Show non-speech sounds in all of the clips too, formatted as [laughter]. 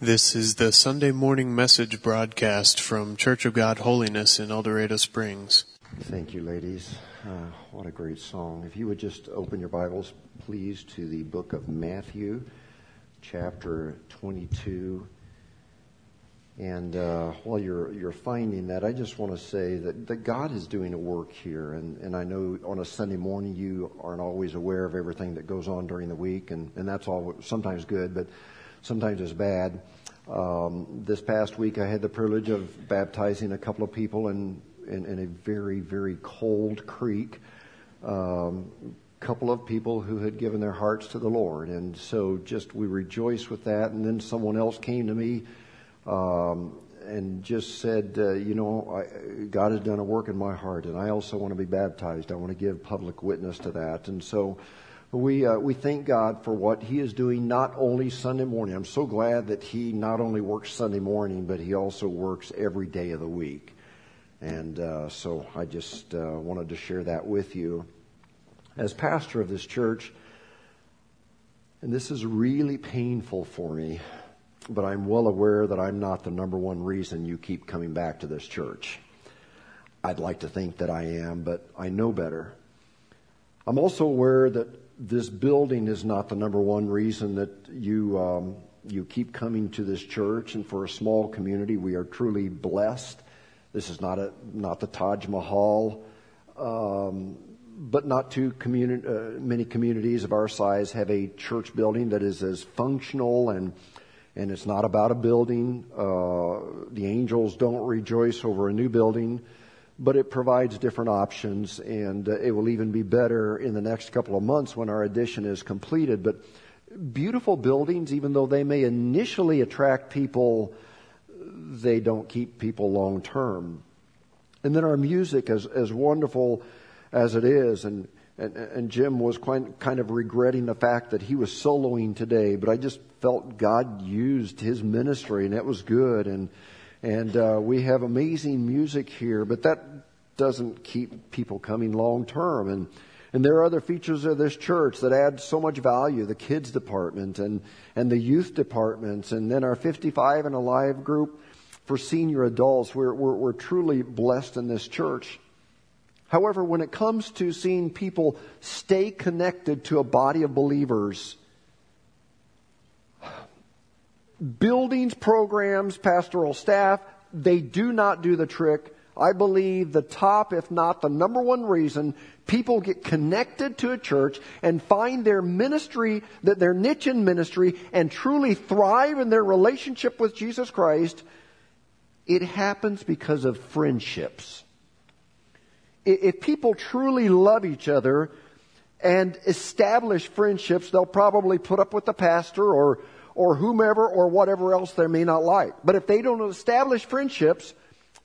This is the Sunday morning message broadcast from Church of God Holiness in El Dorado Springs. Thank you, ladies. Uh, what a great song. If you would just open your Bibles, please, to the book of Matthew, chapter 22. And uh, while you're, you're finding that, I just want to say that, that God is doing a work here. And, and I know on a Sunday morning you aren't always aware of everything that goes on during the week, and, and that's all sometimes good. But sometimes it's bad. Um, this past week, I had the privilege of baptizing a couple of people in, in, in a very, very cold creek. Um, couple of people who had given their hearts to the Lord. And so just we rejoice with that. And then someone else came to me um, and just said, uh, you know, I, God has done a work in my heart, and I also want to be baptized. I want to give public witness to that. And so we, uh, we thank God for what He is doing not only Sunday morning. I'm so glad that He not only works Sunday morning, but He also works every day of the week. And uh, so I just uh, wanted to share that with you. As pastor of this church, and this is really painful for me, but I'm well aware that I'm not the number one reason you keep coming back to this church. I'd like to think that I am, but I know better. I'm also aware that this building is not the number one reason that you um, you keep coming to this church. And for a small community, we are truly blessed. This is not a not the Taj Mahal, um, but not too communi- uh, many communities of our size have a church building that is as functional and and it's not about a building. Uh, the angels don't rejoice over a new building but it provides different options, and uh, it will even be better in the next couple of months when our addition is completed. But beautiful buildings, even though they may initially attract people, they don't keep people long term. And then our music, as, as wonderful as it is, and, and, and Jim was quite, kind of regretting the fact that he was soloing today, but I just felt God used his ministry, and it was good. And and uh, we have amazing music here, but that doesn't keep people coming long term. And and there are other features of this church that add so much value: the kids department and and the youth departments, and then our 55 and alive group for senior adults. We're we're, we're truly blessed in this church. However, when it comes to seeing people stay connected to a body of believers, buildings, programs, pastoral staff, they do not do the trick. I believe the top, if not the number one reason people get connected to a church and find their ministry, that their niche in ministry and truly thrive in their relationship with Jesus Christ, it happens because of friendships. If people truly love each other and establish friendships, they'll probably put up with the pastor or or whomever or whatever else they may not like. But if they don't establish friendships,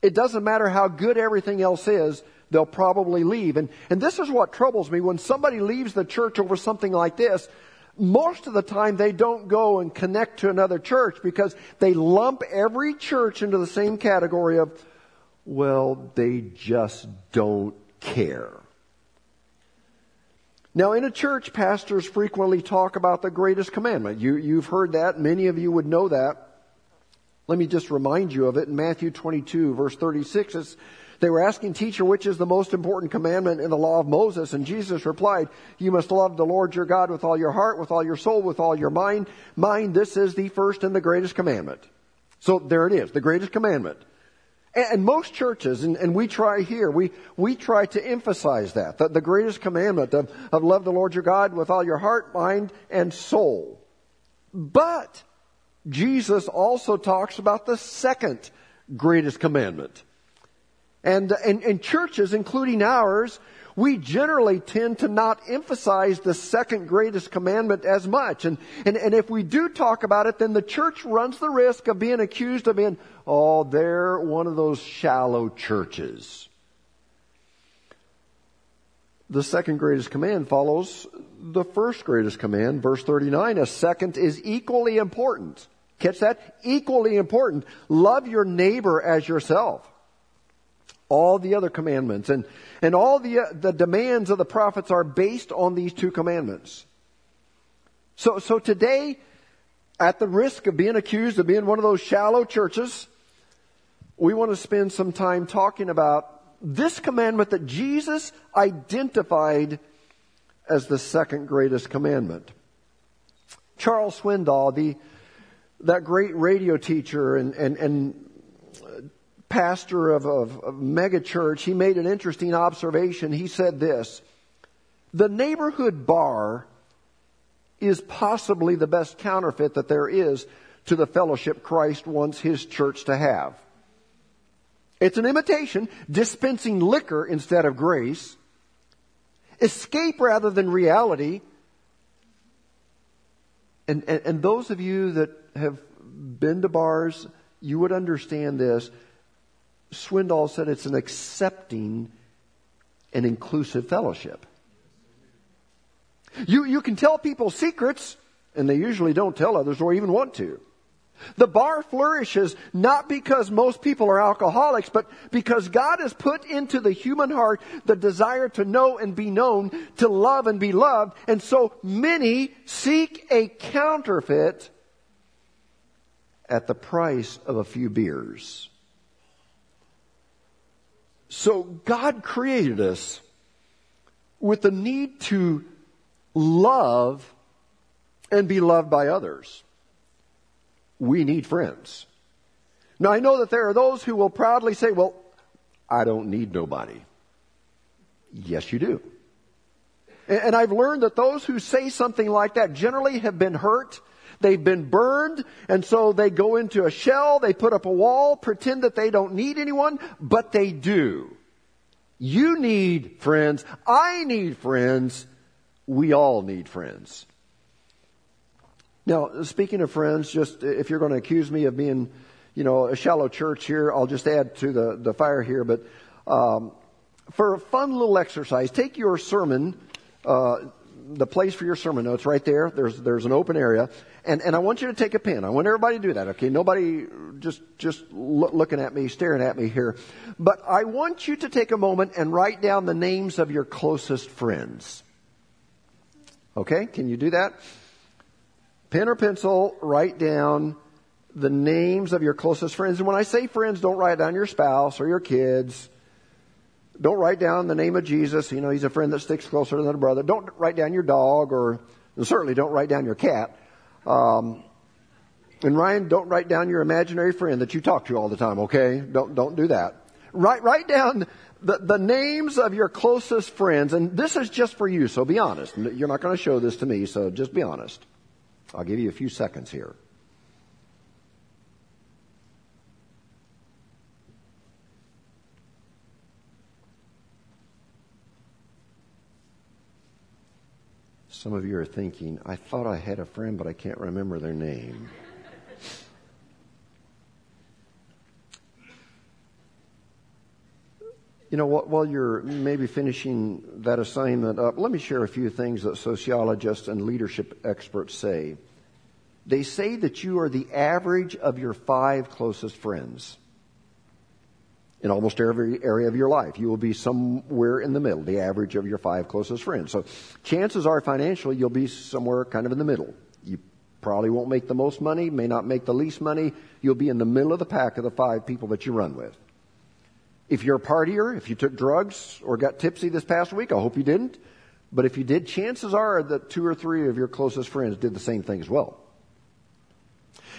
it doesn't matter how good everything else is, they'll probably leave. And, and this is what troubles me. When somebody leaves the church over something like this, most of the time they don't go and connect to another church because they lump every church into the same category of, well, they just don't care. Now, in a church, pastors frequently talk about the greatest commandment. You, you've heard that. Many of you would know that. Let me just remind you of it. In Matthew 22, verse 36, they were asking, Teacher, which is the most important commandment in the law of Moses? And Jesus replied, You must love the Lord your God with all your heart, with all your soul, with all your mind. Mind, this is the first and the greatest commandment. So there it is, the greatest commandment. And most churches, and, and, we try here, we, we try to emphasize that, that the greatest commandment of, of love the Lord your God with all your heart, mind, and soul. But Jesus also talks about the second greatest commandment. And, and, and churches, including ours, we generally tend to not emphasize the second greatest commandment as much. And, and, and if we do talk about it, then the church runs the risk of being accused of being, oh, they're one of those shallow churches. The second greatest command follows the first greatest command, verse 39. A second is equally important. Catch that? Equally important. Love your neighbor as yourself all the other commandments. And, and all the, uh, the demands of the prophets are based on these two commandments. So, so today, at the risk of being accused of being one of those shallow churches, we want to spend some time talking about this commandment that Jesus identified as the second greatest commandment. Charles Swindoll, the, that great radio teacher and, and, and pastor of, of mega church, he made an interesting observation. He said this, the neighborhood bar is possibly the best counterfeit that there is to the fellowship Christ wants his church to have. It's an imitation, dispensing liquor instead of grace, escape rather than reality. And, and, and those of you that have been to bars, you would understand this. Swindoll said it's an accepting and inclusive fellowship. You, you can tell people secrets, and they usually don't tell others or even want to. The bar flourishes not because most people are alcoholics, but because God has put into the human heart the desire to know and be known, to love and be loved, and so many seek a counterfeit at the price of a few beers. So God created us with the need to love and be loved by others. We need friends. Now I know that there are those who will proudly say, well, I don't need nobody. Yes, you do. And I've learned that those who say something like that generally have been hurt They've been burned, and so they go into a shell, they put up a wall, pretend that they don't need anyone, but they do. You need friends. I need friends. We all need friends. Now, speaking of friends, just if you're going to accuse me of being, you know, a shallow church here, I'll just add to the, the fire here. But um, for a fun little exercise, take your sermon, uh, the place for your sermon notes right there. There's there's an open area, and, and I want you to take a pen. I want everybody to do that, okay? Nobody just, just look, looking at me, staring at me here. But I want you to take a moment and write down the names of your closest friends. Okay? Can you do that? Pen or pencil, write down the names of your closest friends. And when I say friends, don't write down your spouse or your kids. Don't write down the name of Jesus. You know, he's a friend that sticks closer than a brother. Don't write down your dog or, certainly don't write down your cat. Um, and Ryan, don't write down your imaginary friend that you talk to all the time, okay? Don't, don't do that. Write, write down the, the names of your closest friends, and this is just for you, so be honest. You're not going to show this to me, so just be honest. I'll give you a few seconds here. Some of you are thinking, I thought I had a friend, but I can't remember their name. You know, while you're maybe finishing that assignment up, let me share a few things that sociologists and leadership experts say. They say that you are the average of your five closest friends in almost every area of your life. You will be somewhere in the middle, the average of your five closest friends. So chances are financially you'll be somewhere kind of in the middle. You probably won't make the most money, may not make the least money. You'll be in the middle of the pack of the five people that you run with. If you're a partier, if you took drugs or got tipsy this past week, I hope you didn't. But if you did, chances are that two or three of your closest friends did the same thing as well.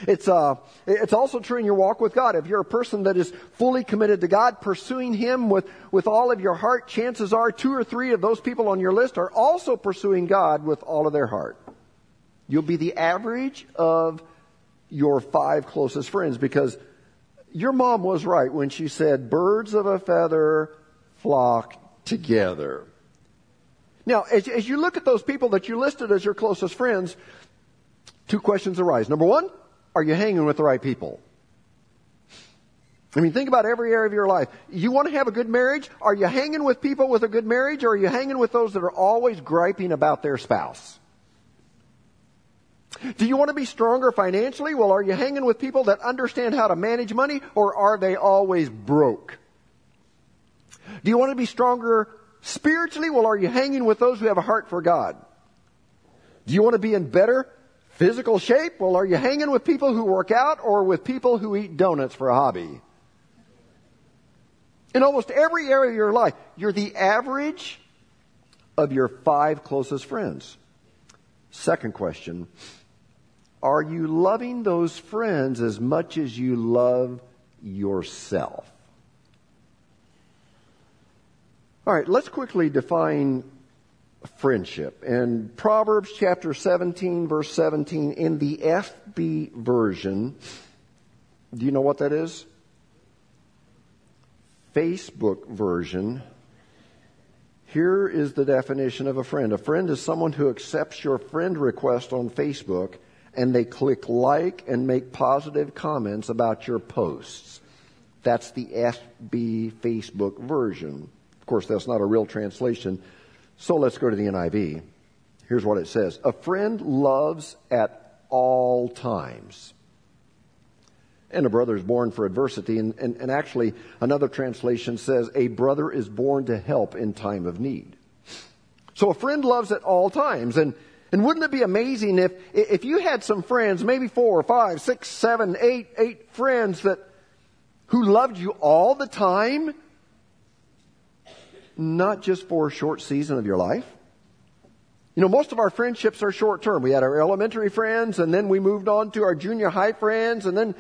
It's, uh, it's also true in your walk with God. If you're a person that is fully committed to God, pursuing Him with, with all of your heart, chances are two or three of those people on your list are also pursuing God with all of their heart. You'll be the average of your five closest friends because your mom was right when she said, birds of a feather flock together. Now, as, as you look at those people that you listed as your closest friends, two questions arise. Number one, are you hanging with the right people? I mean, think about every area of your life. You want to have a good marriage? Are you hanging with people with a good marriage or are you hanging with those that are always griping about their spouse? Do you want to be stronger financially? Well, are you hanging with people that understand how to manage money or are they always broke? Do you want to be stronger spiritually? Well, are you hanging with those who have a heart for God? Do you want to be in better Physical shape? Well, are you hanging with people who work out or with people who eat donuts for a hobby? In almost every area of your life, you're the average of your five closest friends. Second question Are you loving those friends as much as you love yourself? All right, let's quickly define friendship. In Proverbs chapter 17, verse 17, in the FB version, do you know what that is? Facebook version. Here is the definition of a friend. A friend is someone who accepts your friend request on Facebook and they click like and make positive comments about your posts. That's the FB Facebook version. Of course, that's not a real translation. So let's go to the NIV. Here's what it says A friend loves at all times. And a brother is born for adversity. And, and, and actually, another translation says, A brother is born to help in time of need. So a friend loves at all times. And, and wouldn't it be amazing if, if you had some friends, maybe four, five, six, seven, eight, eight friends that, who loved you all the time? Not just for a short season of your life. You know, most of our friendships are short term. We had our elementary friends, and then we moved on to our junior high friends, and then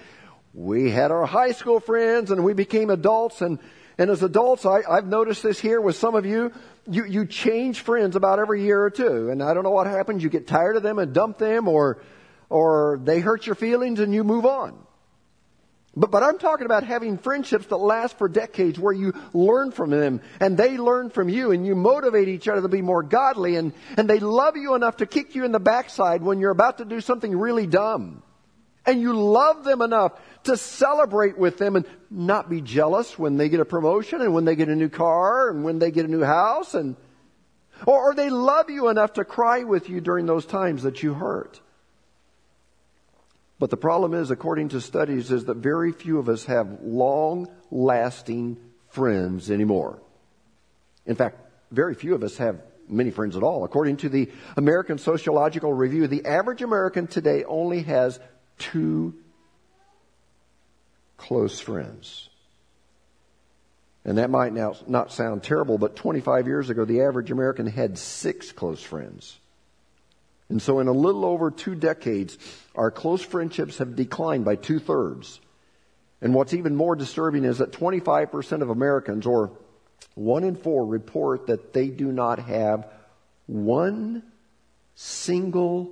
we had our high school friends, and we became adults. And, and as adults, I, I've noticed this here with some of you, you, you change friends about every year or two. And I don't know what happens. You get tired of them and dump them, or, or they hurt your feelings and you move on. But, but I'm talking about having friendships that last for decades where you learn from them and they learn from you and you motivate each other to be more godly and, and they love you enough to kick you in the backside when you're about to do something really dumb. And you love them enough to celebrate with them and not be jealous when they get a promotion and when they get a new car and when they get a new house and, or, or they love you enough to cry with you during those times that you hurt. But the problem is, according to studies, is that very few of us have long lasting friends anymore. In fact, very few of us have many friends at all. According to the American Sociological Review, the average American today only has two close friends. And that might now not sound terrible, but 25 years ago, the average American had six close friends. And so, in a little over two decades, our close friendships have declined by two thirds. And what's even more disturbing is that 25% of Americans, or one in four, report that they do not have one single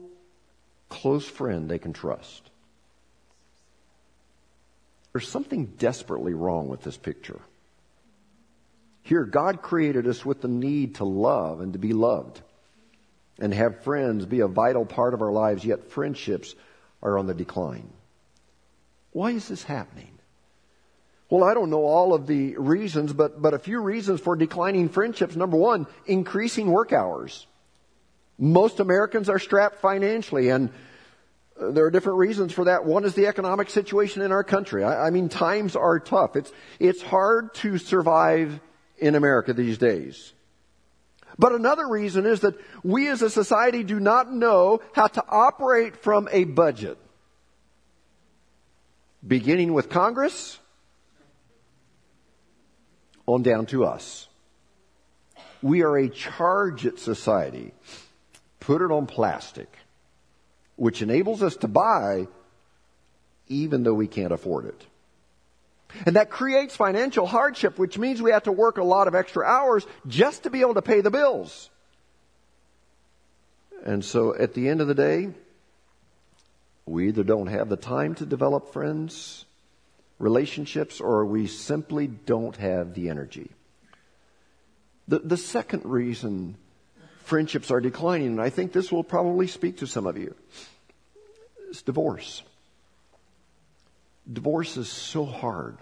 close friend they can trust. There's something desperately wrong with this picture. Here, God created us with the need to love and to be loved and have friends be a vital part of our lives, yet friendships are on the decline. Why is this happening? Well, I don't know all of the reasons, but, but a few reasons for declining friendships. Number one, increasing work hours. Most Americans are strapped financially, and uh, there are different reasons for that. One is the economic situation in our country. I, I mean, times are tough. It's, it's hard to survive in America these days. But another reason is that we as a society do not know how to operate from a budget. Beginning with Congress on down to us. We are a charge it society. Put it on plastic, which enables us to buy even though we can't afford it. And that creates financial hardship, which means we have to work a lot of extra hours just to be able to pay the bills. And so at the end of the day, we either don't have the time to develop friends, relationships, or we simply don't have the energy. The, the second reason friendships are declining, and I think this will probably speak to some of you, is divorce. Divorce is so hard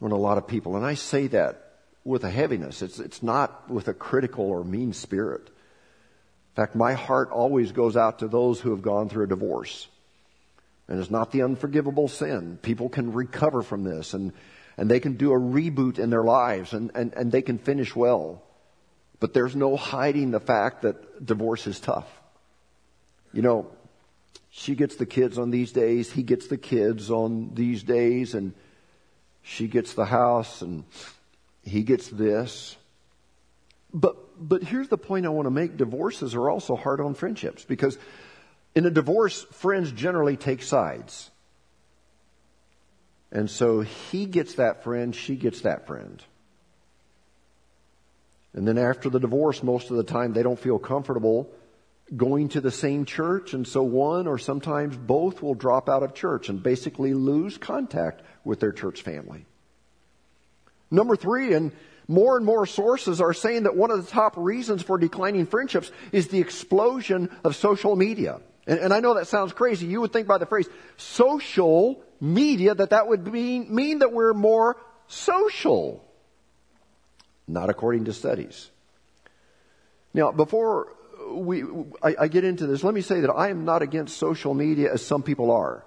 on a lot of people. And I say that with a heaviness. It's, it's not with a critical or mean spirit. In fact, my heart always goes out to those who have gone through a divorce. And it's not the unforgivable sin. People can recover from this and, and they can do a reboot in their lives and, and, and they can finish well. But there's no hiding the fact that divorce is tough. You know, she gets the kids on these days, he gets the kids on these days, and she gets the house, and he gets this. But, but here's the point I want to make. Divorces are also hard on friendships because in a divorce, friends generally take sides. And so he gets that friend, she gets that friend. And then after the divorce, most of the time they don't feel comfortable going to the same church, and so one or sometimes both will drop out of church and basically lose contact with their church family. Number three, and more and more sources are saying that one of the top reasons for declining friendships is the explosion of social media. And, and I know that sounds crazy. You would think by the phrase social media that that would mean, mean that we're more social. Not according to studies. Now, before we, I, I get into this, let me say that I am not against social media as some people are.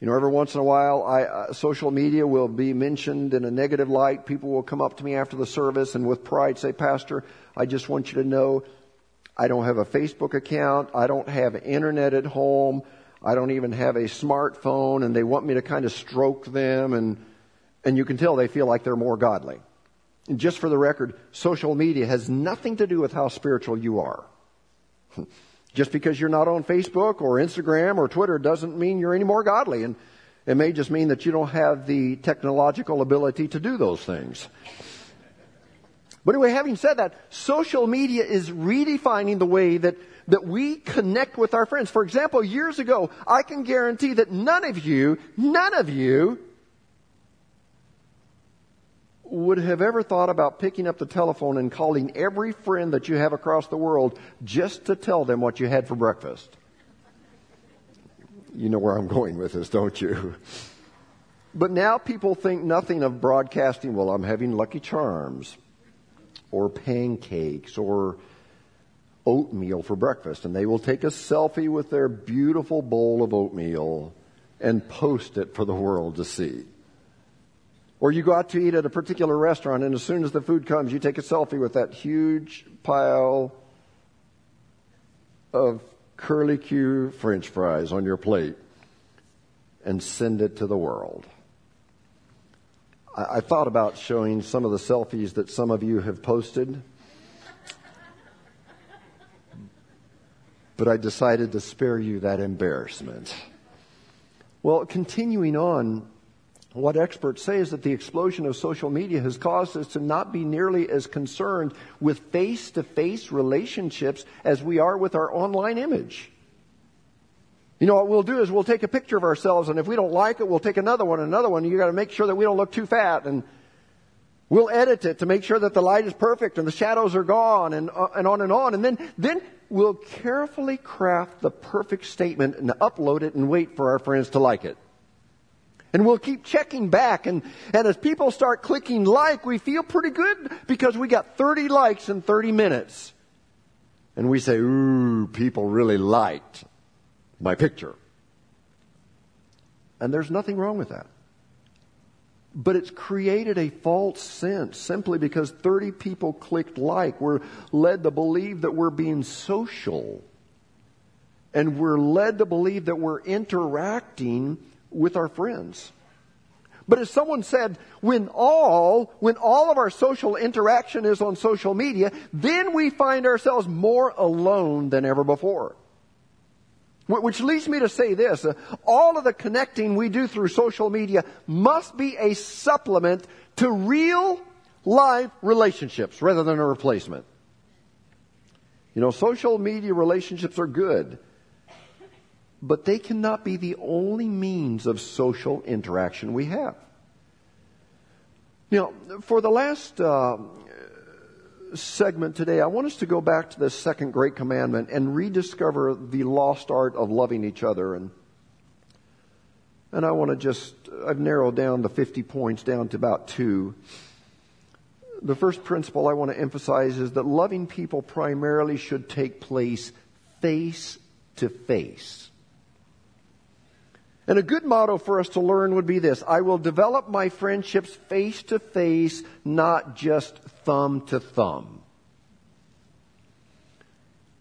You know, every once in a while, I, uh, social media will be mentioned in a negative light. People will come up to me after the service and with pride say, Pastor, I just want you to know I don't have a Facebook account. I don't have internet at home. I don't even have a smartphone. And they want me to kind of stroke them. And, and you can tell they feel like they're more godly. And just for the record, social media has nothing to do with how spiritual you are. Just because you're not on Facebook or Instagram or Twitter doesn't mean you're any more godly. And it may just mean that you don't have the technological ability to do those things. But anyway, having said that, social media is redefining the way that, that we connect with our friends. For example, years ago, I can guarantee that none of you, none of you would have ever thought about picking up the telephone and calling every friend that you have across the world just to tell them what you had for breakfast. You know where I'm going with this, don't you? But now people think nothing of broadcasting, well, I'm having Lucky Charms or pancakes or oatmeal for breakfast. And they will take a selfie with their beautiful bowl of oatmeal and post it for the world to see. Or you go out to eat at a particular restaurant, and as soon as the food comes, you take a selfie with that huge pile of curly Q french fries on your plate and send it to the world. I, I thought about showing some of the selfies that some of you have posted, but I decided to spare you that embarrassment. Well, continuing on, what experts say is that the explosion of social media has caused us to not be nearly as concerned with face to face relationships as we are with our online image. You know, what we'll do is we'll take a picture of ourselves, and if we don't like it, we'll take another one, another one. You got to make sure that we don't look too fat, and we'll edit it to make sure that the light is perfect and the shadows are gone, and, uh, and on and on. And then, then we'll carefully craft the perfect statement and upload it and wait for our friends to like it. And we'll keep checking back. And, and as people start clicking like, we feel pretty good because we got 30 likes in 30 minutes. And we say, ooh, people really liked my picture. And there's nothing wrong with that. But it's created a false sense simply because 30 people clicked like. We're led to believe that we're being social. And we're led to believe that we're interacting with our friends. But as someone said, when all, when all of our social interaction is on social media, then we find ourselves more alone than ever before. Which leads me to say this, uh, all of the connecting we do through social media must be a supplement to real life relationships rather than a replacement. You know, social media relationships are good but they cannot be the only means of social interaction we have. Now, for the last uh, segment today, I want us to go back to the second great commandment and rediscover the lost art of loving each other. And, and I want to just, I've narrowed down the 50 points down to about two. The first principle I want to emphasize is that loving people primarily should take place face to face. And a good motto for us to learn would be this I will develop my friendships face to face, not just thumb to thumb.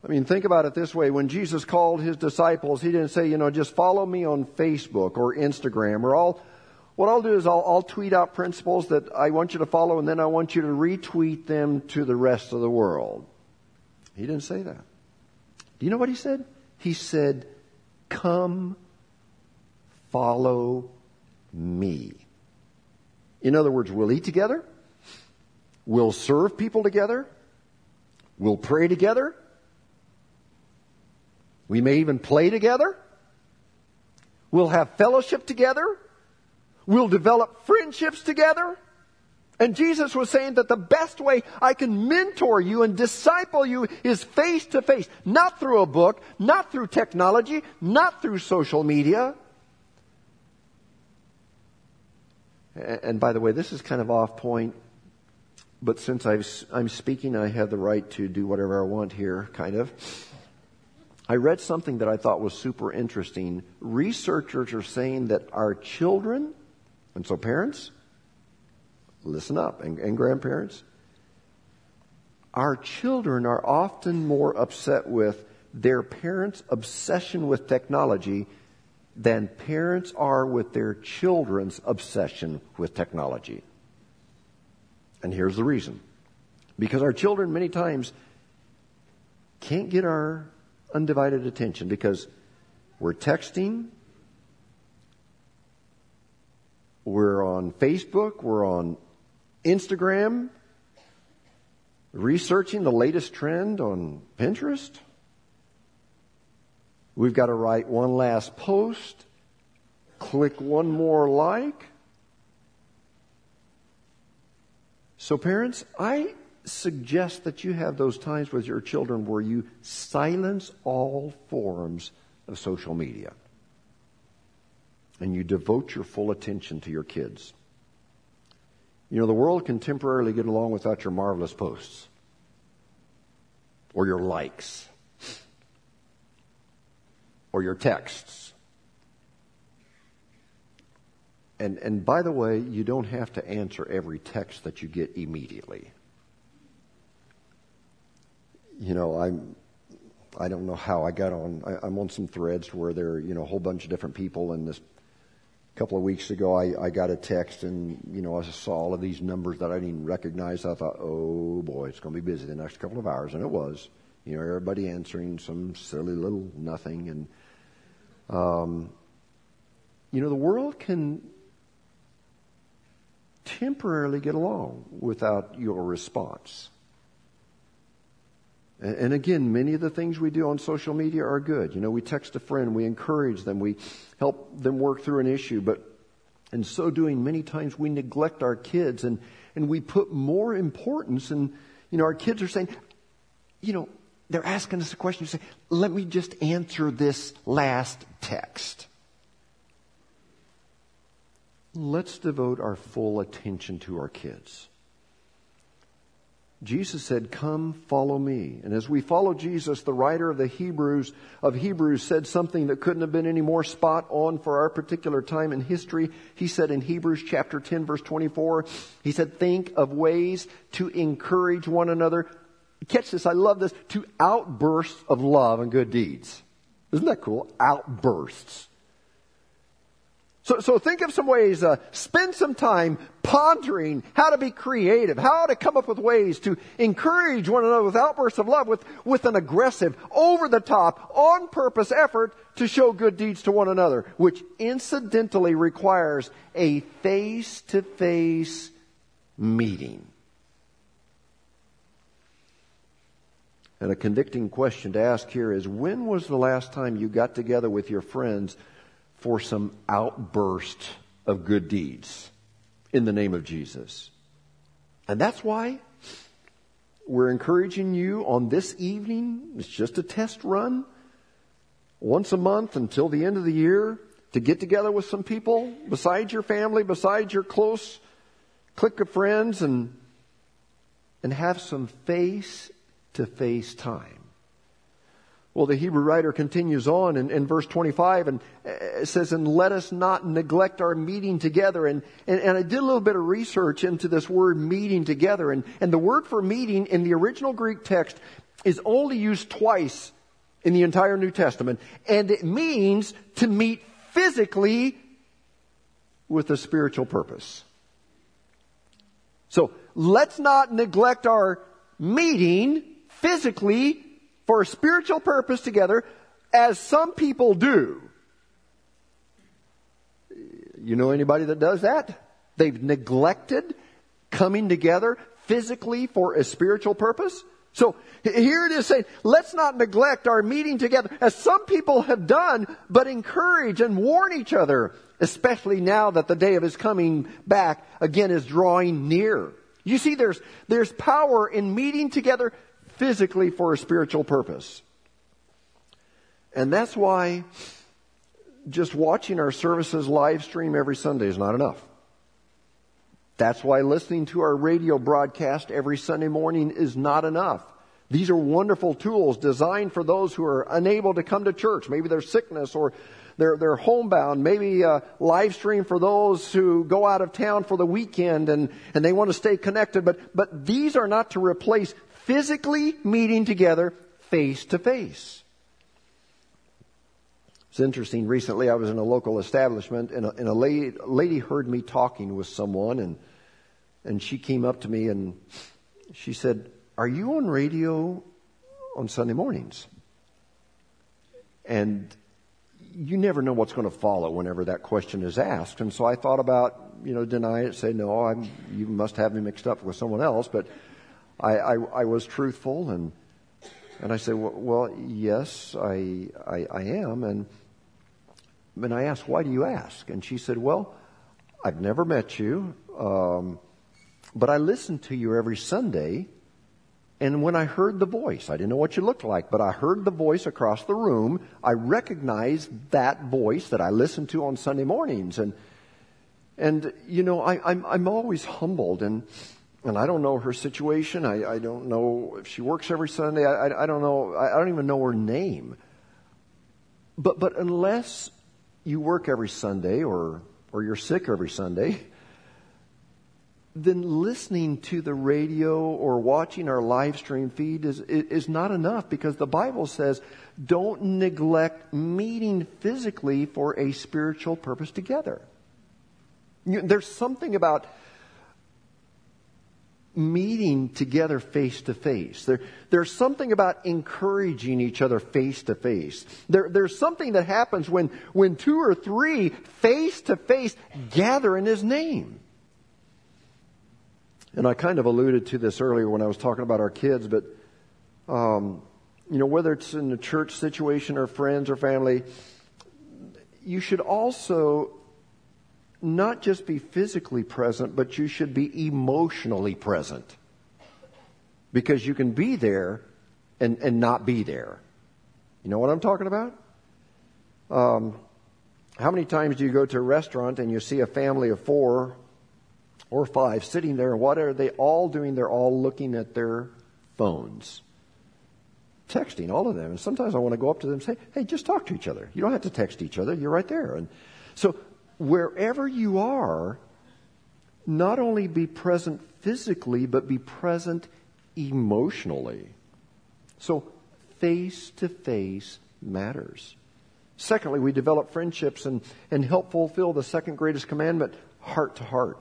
I mean, think about it this way. When Jesus called his disciples, he didn't say, you know, just follow me on Facebook or Instagram or all. What I'll do is I'll, I'll tweet out principles that I want you to follow and then I want you to retweet them to the rest of the world. He didn't say that. Do you know what he said? He said, come follow me. In other words, we'll eat together. We'll serve people together. We'll pray together. We may even play together. We'll have fellowship together. We'll develop friendships together. And Jesus was saying that the best way I can mentor you and disciple you is face to face, not through a book, not through technology, not through social media. And by the way, this is kind of off point, but since i am speaking, I have the right to do whatever I want here, kind of. I read something that I thought was super interesting. Researchers are saying that our children, and so parents, listen up, and, and grandparents, our children are often more upset with their parents' obsession with technology than parents are with their children's obsession with technology. And here's the reason. Because our children many times can't get our undivided attention because we're texting, we're on Facebook, we're on Instagram, researching the latest trend on Pinterest. We've got to write one last post, click one more like. So, parents, I suggest that you have those times with your children where you silence all forms of social media and you devote your full attention to your kids. You know, the world can temporarily get along without your marvelous posts or your likes or your texts. And, and by the way, you don't have to answer every text that you get immediately you know, I'm, I don't know how I got on. I, am on some threads where there are, you know, a whole bunch of different people. And this couple of weeks ago, I, I got a text and, you know, I saw all of these numbers that I didn't recognize. I thought, oh boy, it's going to be busy the next couple of hours. And it was. You know, everybody answering some silly little nothing. And, um, you know, the world can temporarily get along without your response. And again, many of the things we do on social media are good. You know, we text a friend, we encourage them, we help them work through an issue, but in so doing, many times we neglect our kids and, and we put more importance and, you know, our kids are saying, you know, they're asking us a question. You say, let me just answer this last text. Let's devote our full attention to our kids. Jesus said, Come, follow me. And as we follow Jesus, the writer of the Hebrews of Hebrews said something that couldn't have been any more spot on for our particular time in history. He said in Hebrews chapter 10 verse 24, he said, think of ways to encourage one another. Catch this, I love this, to outbursts of love and good deeds. Isn't that cool? Outbursts. So, so think of some ways, uh, spend some time pondering how to be creative, how to come up with ways to encourage one another with outbursts of love, with, with an aggressive, over the top, on purpose effort to show good deeds to one another, which incidentally requires a face to face meeting. And a convicting question to ask here is when was the last time you got together with your friends for some outburst of good deeds in the name of Jesus. And that's why we're encouraging you on this evening. It's just a test run once a month until the end of the year to get together with some people besides your family, besides your close clique of friends and, and have some face to face time. Well, the Hebrew writer continues on in, in verse 25 and uh, says, and let us not neglect our meeting together. And, and, and, I did a little bit of research into this word meeting together. And, and the word for meeting in the original Greek text is only used twice in the entire New Testament, and it means to meet physically with a spiritual purpose. So let's not neglect our meeting physically for a spiritual purpose together as some people do. You know anybody that does that? They've neglected coming together physically for a spiritual purpose. So here it is saying, let's not neglect our meeting together as some people have done, but encourage and warn each other, especially now that the day of his coming back again is drawing near. You see, there's, there's power in meeting together physically for a spiritual purpose. And that's why just watching our services live stream every Sunday is not enough. That's why listening to our radio broadcast every Sunday morning is not enough. These are wonderful tools designed for those who are unable to come to church. Maybe there's sickness or they're, they're homebound. Maybe a live stream for those who go out of town for the weekend and, and they want to stay connected. But, but these are not to replace physically meeting together face to face. It's interesting. Recently, I was in a local establishment, and a, and a lady, lady heard me talking with someone, and and she came up to me and she said, "Are you on radio on Sunday mornings?" And you never know what's going to follow whenever that question is asked. And so I thought about, you know, deny it, say, no, I'm, you must have me mixed up with someone else. But I, I, I was truthful and, and I said, well, well yes, I, I, I am. And, and I asked, why do you ask? And she said, well, I've never met you, um, but I listen to you every Sunday. And when I heard the voice, I didn't know what you looked like, but I heard the voice across the room. I recognized that voice that I listened to on Sunday mornings. And, and you know, I, I'm, I'm always humbled and, and I don't know her situation. I, I don't know if she works every Sunday. I, I, I don't know. I, I don't even know her name. But, but unless you work every Sunday or, or you're sick every Sunday, then listening to the radio or watching our live stream feed is, is not enough because the Bible says don't neglect meeting physically for a spiritual purpose together. There's something about meeting together face to face. There, there's something about encouraging each other face to face. There, there's something that happens when, when two or three face to face gather in His name. And I kind of alluded to this earlier when I was talking about our kids, but, um, you know, whether it's in a church situation or friends or family, you should also not just be physically present, but you should be emotionally present. Because you can be there and, and not be there. You know what I'm talking about? Um, how many times do you go to a restaurant and you see a family of four or five sitting there, and what are they all doing? They're all looking at their phones. Texting, all of them. And sometimes I want to go up to them and say, hey, just talk to each other. You don't have to text each other. You're right there. And so wherever you are, not only be present physically, but be present emotionally. So, face to face matters. Secondly, we develop friendships and, and help fulfill the second greatest commandment heart to heart.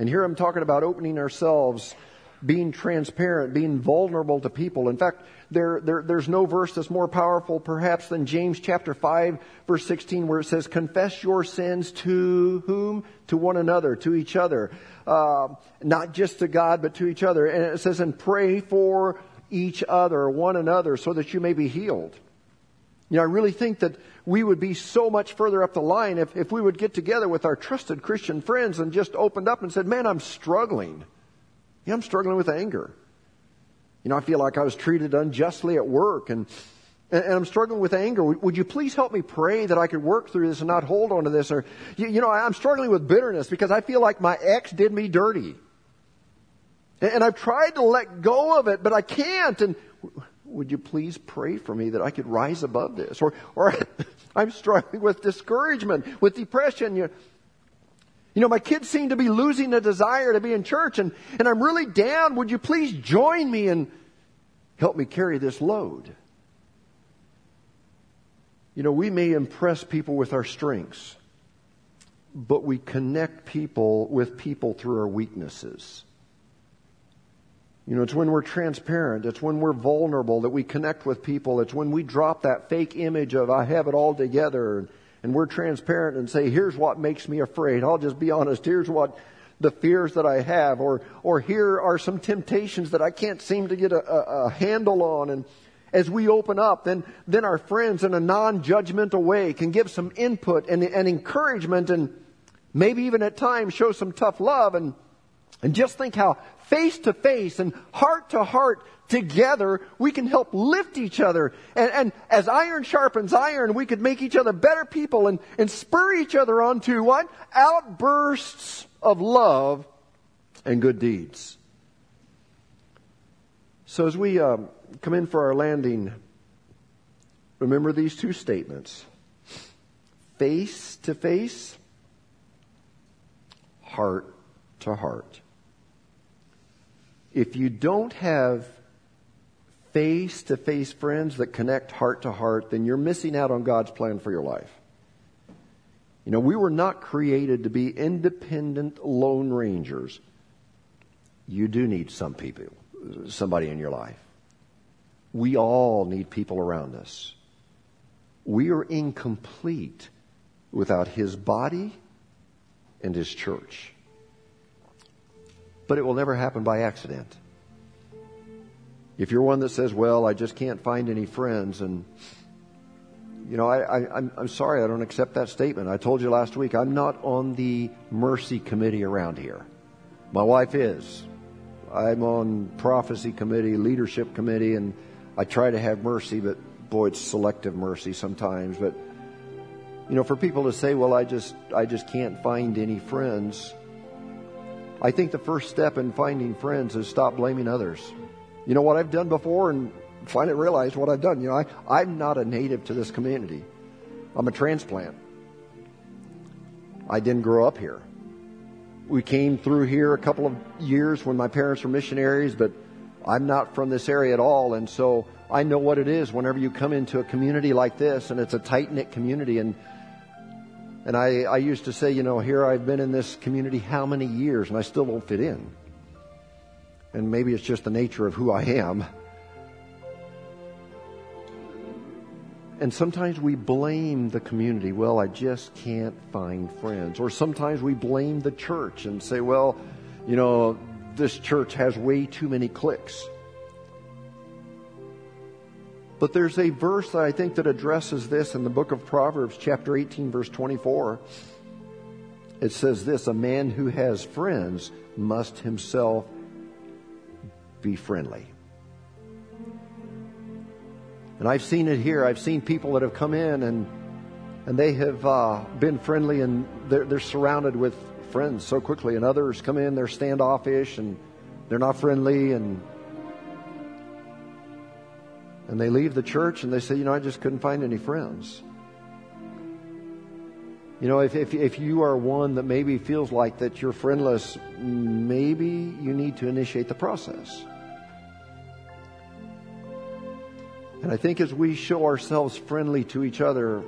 And here I'm talking about opening ourselves being transparent, being vulnerable to people. In fact, there, there, there's no verse that's more powerful perhaps than James chapter 5 verse 16 where it says, confess your sins to whom? To one another, to each other. Uh, not just to God, but to each other. And it says, and pray for each other, one another, so that you may be healed. You know, I really think that we would be so much further up the line if, if we would get together with our trusted Christian friends and just opened up and said, man, I'm struggling. Yeah, I'm struggling with anger. You know, I feel like I was treated unjustly at work and, and, I'm struggling with anger. Would, you please help me pray that I could work through this and not hold on to this? Or, you, you know, I'm struggling with bitterness because I feel like my ex did me dirty. And, I've tried to let go of it, but I can't. And would you please pray for me that I could rise above this? Or, or [laughs] I'm struggling with discouragement, with depression. You, you know, my kids seem to be losing the desire to be in church and, and I'm really down. Would you please join me and help me carry this load. You know, we may impress people with our strengths, but we connect people with people through our weaknesses. You know, it's when we're transparent, it's when we're vulnerable that we connect with people. It's when we drop that fake image of I have it all together and we're transparent and say, here's what makes me afraid. I'll just be honest. Here's what the fears that I have or, or here are some temptations that I can't seem to get a, a, a handle on and as we open up, then, then our friends in a non-judgmental way can give some input and, and encouragement and maybe even at times show some tough love and, and just think how face to face and heart to heart together we can help lift each other. And, and as iron sharpens iron, we could make each other better people and, and spur each other on to what? Outbursts of love and good deeds. So as we um, come in for our landing, remember these two statements face to face, heart to heart. If you don't have face to face friends that connect heart to heart, then you're missing out on God's plan for your life. You know, we were not created to be independent lone rangers. You do need some people, somebody in your life. We all need people around us. We are incomplete without His body and His church. But it will never happen by accident. If you're one that says, well, I just can't find any friends, and, you know, I, I, I'm, I'm sorry, I don't accept that statement. I told you last week, I'm not on the mercy committee around here. My wife is. I'm on prophecy committee, leadership committee, and I try to have mercy, but boy, it's selective mercy sometimes. But you know, for people to say, "Well, I just I just can't find any friends," I think the first step in finding friends is stop blaming others. You know what I've done before, and finally realized what I've done. You know, I, I'm not a native to this community. I'm a transplant. I didn't grow up here. We came through here a couple of years when my parents were missionaries, but I'm not from this area at all, and so I know what it is whenever you come into a community like this, and it's a tight knit community. And and I, I used to say, you know, here I've been in this community how many years, and I still don't fit in. And maybe it's just the nature of who I am. And sometimes we blame the community. Well, I just can't find friends. Or sometimes we blame the church and say, well, you know, this church has way too many cliques. But there's a verse that I think that addresses this in the book of Proverbs, chapter 18, verse 24. It says this, a man who has friends must himself be friendly. And I've seen it here. I've seen people that have come in and and they have uh, been friendly and they're, they're surrounded with friends so quickly, and others come in, they're standoffish and they're not friendly, and and they leave the church and they say, you know, I just couldn't find any friends. You know, if, if, if you are one that maybe feels like that you're friendless, maybe you need to initiate the process. And I think as we show ourselves friendly to each other,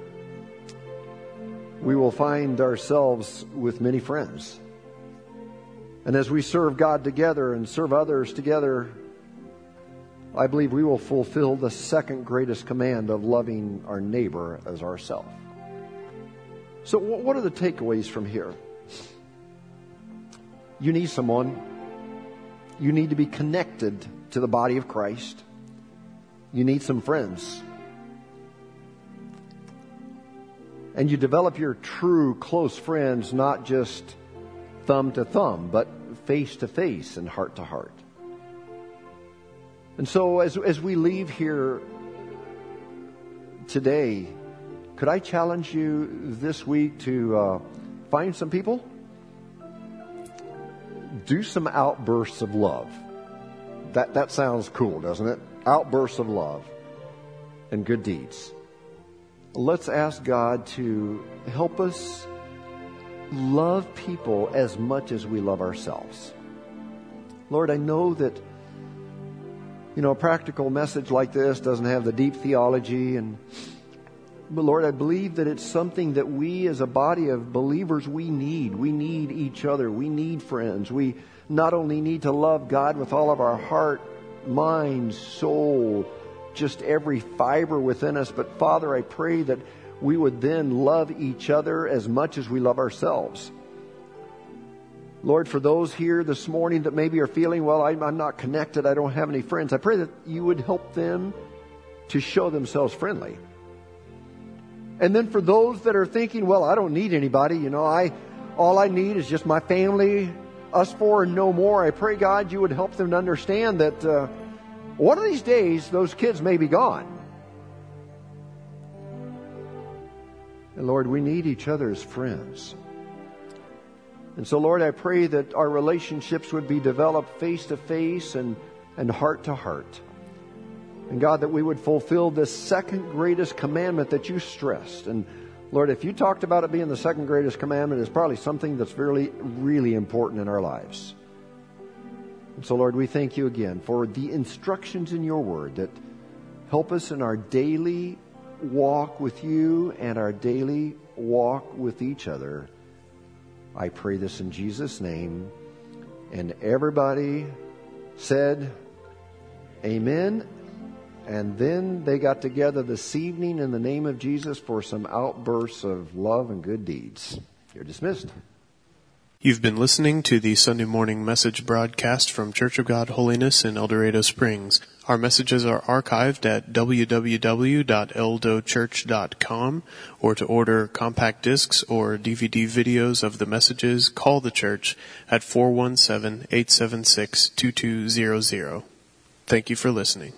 we will find ourselves with many friends. And as we serve God together and serve others together, I believe we will fulfill the second greatest command of loving our neighbor as ourselves. So, what are the takeaways from here? You need someone. You need to be connected to the body of Christ. You need some friends. And you develop your true close friends not just thumb to thumb, but face to face and heart to heart. And so as, as we leave here today, could I challenge you this week to uh, find some people? Do some outbursts of love. That, that sounds cool, doesn't it? Outbursts of love and good deeds let's ask God to help us love people as much as we love ourselves. Lord, I know that you know, a practical message like this doesn't have the deep theology and but Lord, I believe that it's something that we as a body of believers we need. We need each other. We need friends. We not only need to love God with all of our heart, mind, soul, just every fiber within us, but Father, I pray that we would then love each other as much as we love ourselves. Lord, for those here this morning that maybe are feeling, well, I'm not connected, I don't have any friends, I pray that you would help them to show themselves friendly. And then for those that are thinking, well, I don't need anybody, you know, I all I need is just my family, us four and no more. I pray God you would help them to understand that uh, one of these days those kids may be gone. And Lord, we need each other as friends. And so, Lord, I pray that our relationships would be developed face to face and and heart to heart. And God, that we would fulfill this second greatest commandment that you stressed. And Lord, if you talked about it being the second greatest commandment, it's probably something that's really, really important in our lives. And so, Lord, we thank you again for the instructions in your word that help us in our daily walk with you and our daily walk with each other. I pray this in Jesus' name. And everybody said, Amen and then they got together this evening in the name of Jesus for some outbursts of love and good deeds. You're dismissed. You've been listening to the Sunday morning message broadcast from Church of God Holiness in El Dorado Springs. Our messages are archived at www.eldochurch.com or to order compact discs or DVD videos of the messages, call the church at 417-876-2200. Thank you for listening.